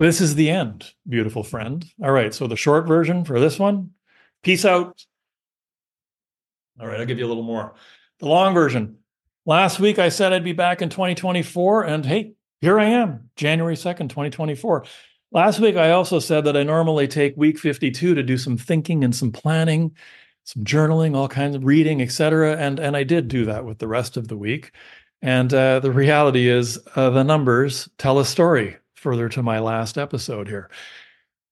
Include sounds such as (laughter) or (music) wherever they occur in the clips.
This is the end, beautiful friend. All right. So the short version for this one peace out. All right. I'll give you a little more. The long version last week I said I'd be back in 2024. And hey, here I am, January 2nd, 2024. Last week, I also said that I normally take week 52 to do some thinking and some planning, some journaling, all kinds of reading, etc. And, and I did do that with the rest of the week. And uh, the reality is, uh, the numbers tell a story further to my last episode here.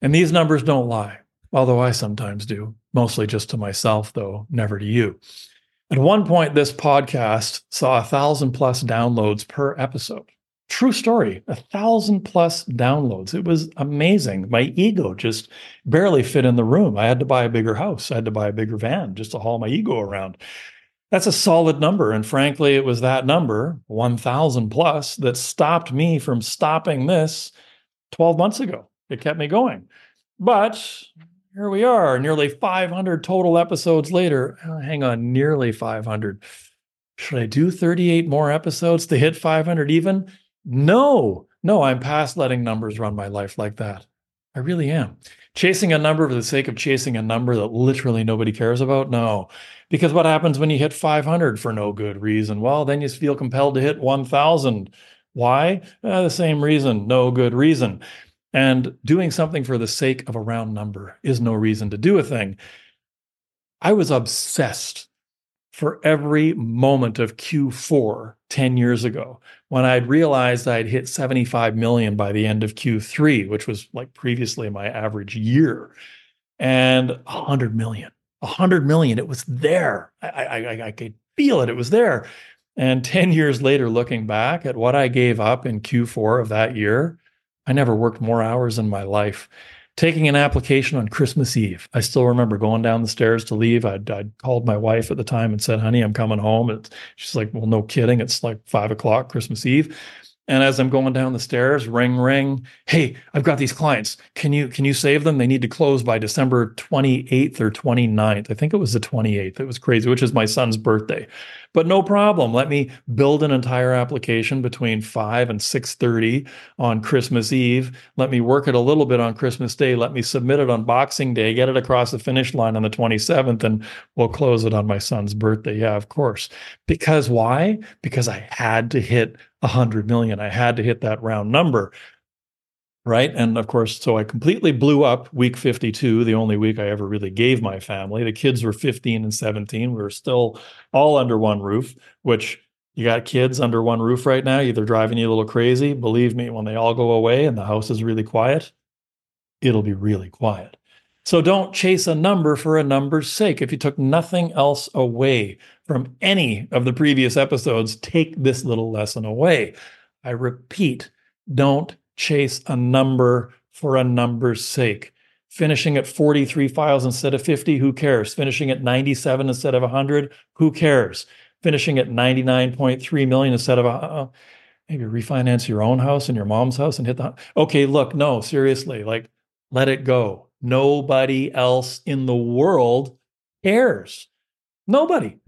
And these numbers don't lie, although I sometimes do, mostly just to myself, though, never to you. At one point, this podcast saw a thousand plus downloads per episode. True story, a thousand plus downloads. It was amazing. My ego just barely fit in the room. I had to buy a bigger house. I had to buy a bigger van just to haul my ego around. That's a solid number. And frankly, it was that number, 1,000 plus, that stopped me from stopping this 12 months ago. It kept me going. But here we are, nearly 500 total episodes later. Oh, hang on, nearly 500. Should I do 38 more episodes to hit 500 even? No, no, I'm past letting numbers run my life like that. I really am. Chasing a number for the sake of chasing a number that literally nobody cares about? No. Because what happens when you hit 500 for no good reason? Well, then you feel compelled to hit 1,000. Why? Uh, the same reason, no good reason. And doing something for the sake of a round number is no reason to do a thing. I was obsessed for every moment of Q4 10 years ago when I'd realized I'd hit 75 million by the end of Q3, which was like previously my average year, and 100 million. 100 million. It was there. I, I, I could feel it. It was there. And 10 years later, looking back at what I gave up in Q4 of that year, I never worked more hours in my life taking an application on Christmas Eve. I still remember going down the stairs to leave. I'd, called my wife at the time and said, honey, I'm coming home. And she's like, well, no kidding. It's like five o'clock Christmas Eve. And as I'm going down the stairs, ring, ring. Hey, I've got these clients. Can you can you save them? They need to close by December 28th or 29th. I think it was the 28th. It was crazy, which is my son's birthday. But no problem. Let me build an entire application between 5 and 6:30 on Christmas Eve. Let me work it a little bit on Christmas Day. Let me submit it on Boxing Day, get it across the finish line on the 27th, and we'll close it on my son's birthday. Yeah, of course. Because why? Because I had to hit 100 million. I had to hit that round number. Right. And of course, so I completely blew up week 52, the only week I ever really gave my family. The kids were 15 and 17. We were still all under one roof, which you got kids under one roof right now. Either driving you a little crazy. Believe me, when they all go away and the house is really quiet, it'll be really quiet. So don't chase a number for a number's sake. If you took nothing else away from any of the previous episodes, take this little lesson away. I repeat, don't chase a number for a number's sake. Finishing at 43 files instead of 50, who cares? Finishing at 97 instead of 100, who cares? Finishing at 99.3 million instead of uh, maybe refinance your own house and your mom's house and hit the okay look no seriously like let it go Nobody else in the world cares. Nobody.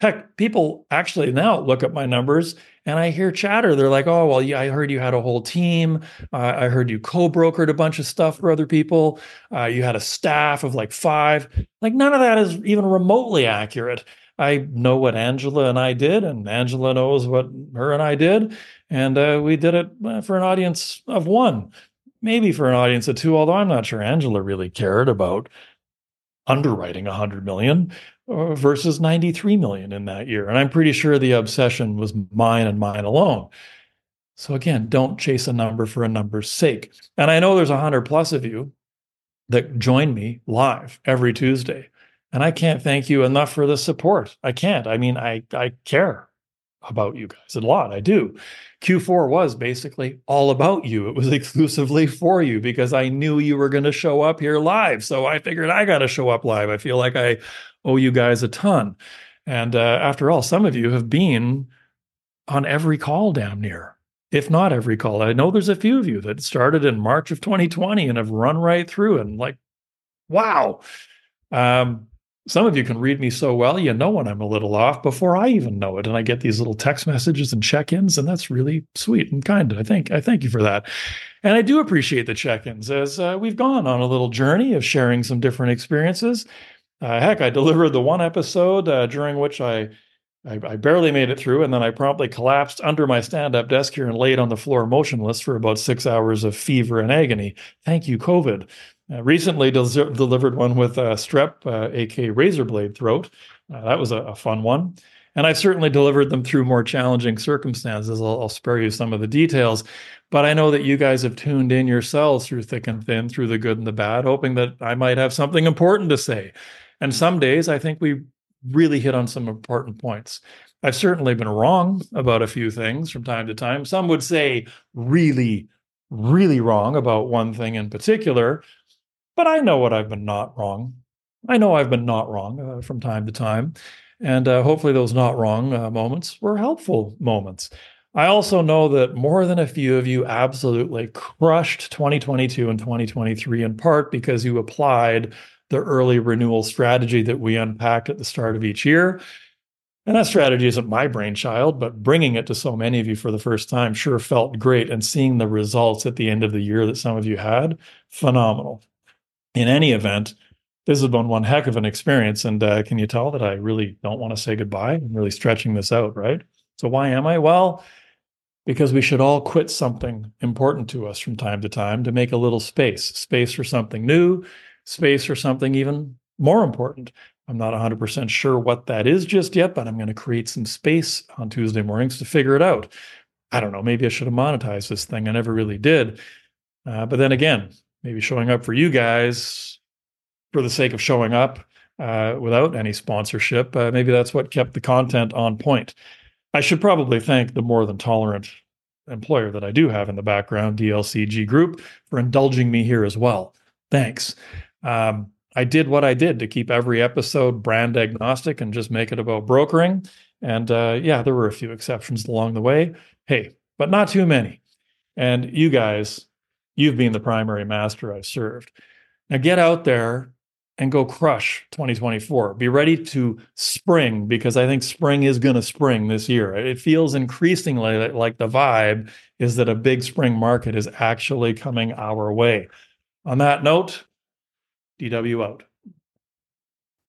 Heck, people actually now look at my numbers and I hear chatter. They're like, oh, well, yeah, I heard you had a whole team. Uh, I heard you co brokered a bunch of stuff for other people. Uh, you had a staff of like five. Like, none of that is even remotely accurate. I know what Angela and I did, and Angela knows what her and I did. And uh, we did it uh, for an audience of one maybe for an audience of two, although I'm not sure Angela really cared about underwriting 100 million versus 93 million in that year. And I'm pretty sure the obsession was mine and mine alone. So again, don't chase a number for a number's sake. And I know there's 100 plus of you that join me live every Tuesday. And I can't thank you enough for the support. I can't. I mean, I I care about you guys a lot. I do. Q4 was basically all about you. It was (laughs) exclusively for you because I knew you were going to show up here live. So I figured I got to show up live. I feel like I owe you guys a ton. And uh, after all, some of you have been on every call damn near, if not every call. I know there's a few of you that started in March of 2020 and have run right through and like, wow. Um, some of you can read me so well, you know when I'm a little off before I even know it. And I get these little text messages and check-ins, and that's really sweet and kind. I think I thank you for that. And I do appreciate the check-ins as uh, we've gone on a little journey of sharing some different experiences. Uh, heck, I delivered the one episode uh, during which I, I, I barely made it through, and then I promptly collapsed under my stand-up desk here and laid on the floor motionless for about six hours of fever and agony. Thank you, COVID. Uh, recently del- delivered one with uh, strep, uh, aka razor blade throat. Uh, that was a, a, fun one. And I've certainly delivered them through more challenging circumstances. I'll, I'll, spare you some of the details. But I know that you guys have tuned in yourselves through thick and thin, through the good and the bad, hoping that I might have something important to say. And some days I think we really hit on some important points. I've certainly been wrong about a few things from time to time. Some would say really, really wrong about one thing in particular. But I know what I've been not wrong. I know I've been not wrong uh, from time to time. And uh, hopefully, those not wrong uh, moments were helpful moments. I also know that more than a few of you absolutely crushed 2022 and 2023 in part because you applied the early renewal strategy that we unpacked at the start of each year. And that strategy isn't my brainchild, but bringing it to so many of you for the first time sure felt great. And seeing the results at the end of the year that some of you had, phenomenal in any event, this has been one heck of an experience. And uh, can you tell that I really don't want to say goodbye? I'm really stretching this out, right? So why am I? Well, because we should all quit something important to us from time to time to make a little space, space for something new, space or something even more important. I'm not 100% sure what that is just yet, but I'm going to create some space on Tuesday mornings to figure it out. I don't know. Maybe I should have monetized this thing. I never really did. Uh, but then again, maybe showing up for you guys for the sake of showing up uh, without any sponsorship. Uh, maybe that's what kept the content on point. I should probably thank the more than tolerant employer that I do have in the background, DLCG Group, for indulging me here as well. Thanks. Um, I did what I did to keep every episode brand agnostic and just make it about brokering. And uh, yeah, there were a few exceptions along the way. Hey, but not too many. And you guys You've been the primary master I've served. Now get out there and go crush 2024. Be ready to spring because I think spring is going to spring this year. It feels increasingly like the vibe is that a big spring market is actually coming our way. On that note, DW out.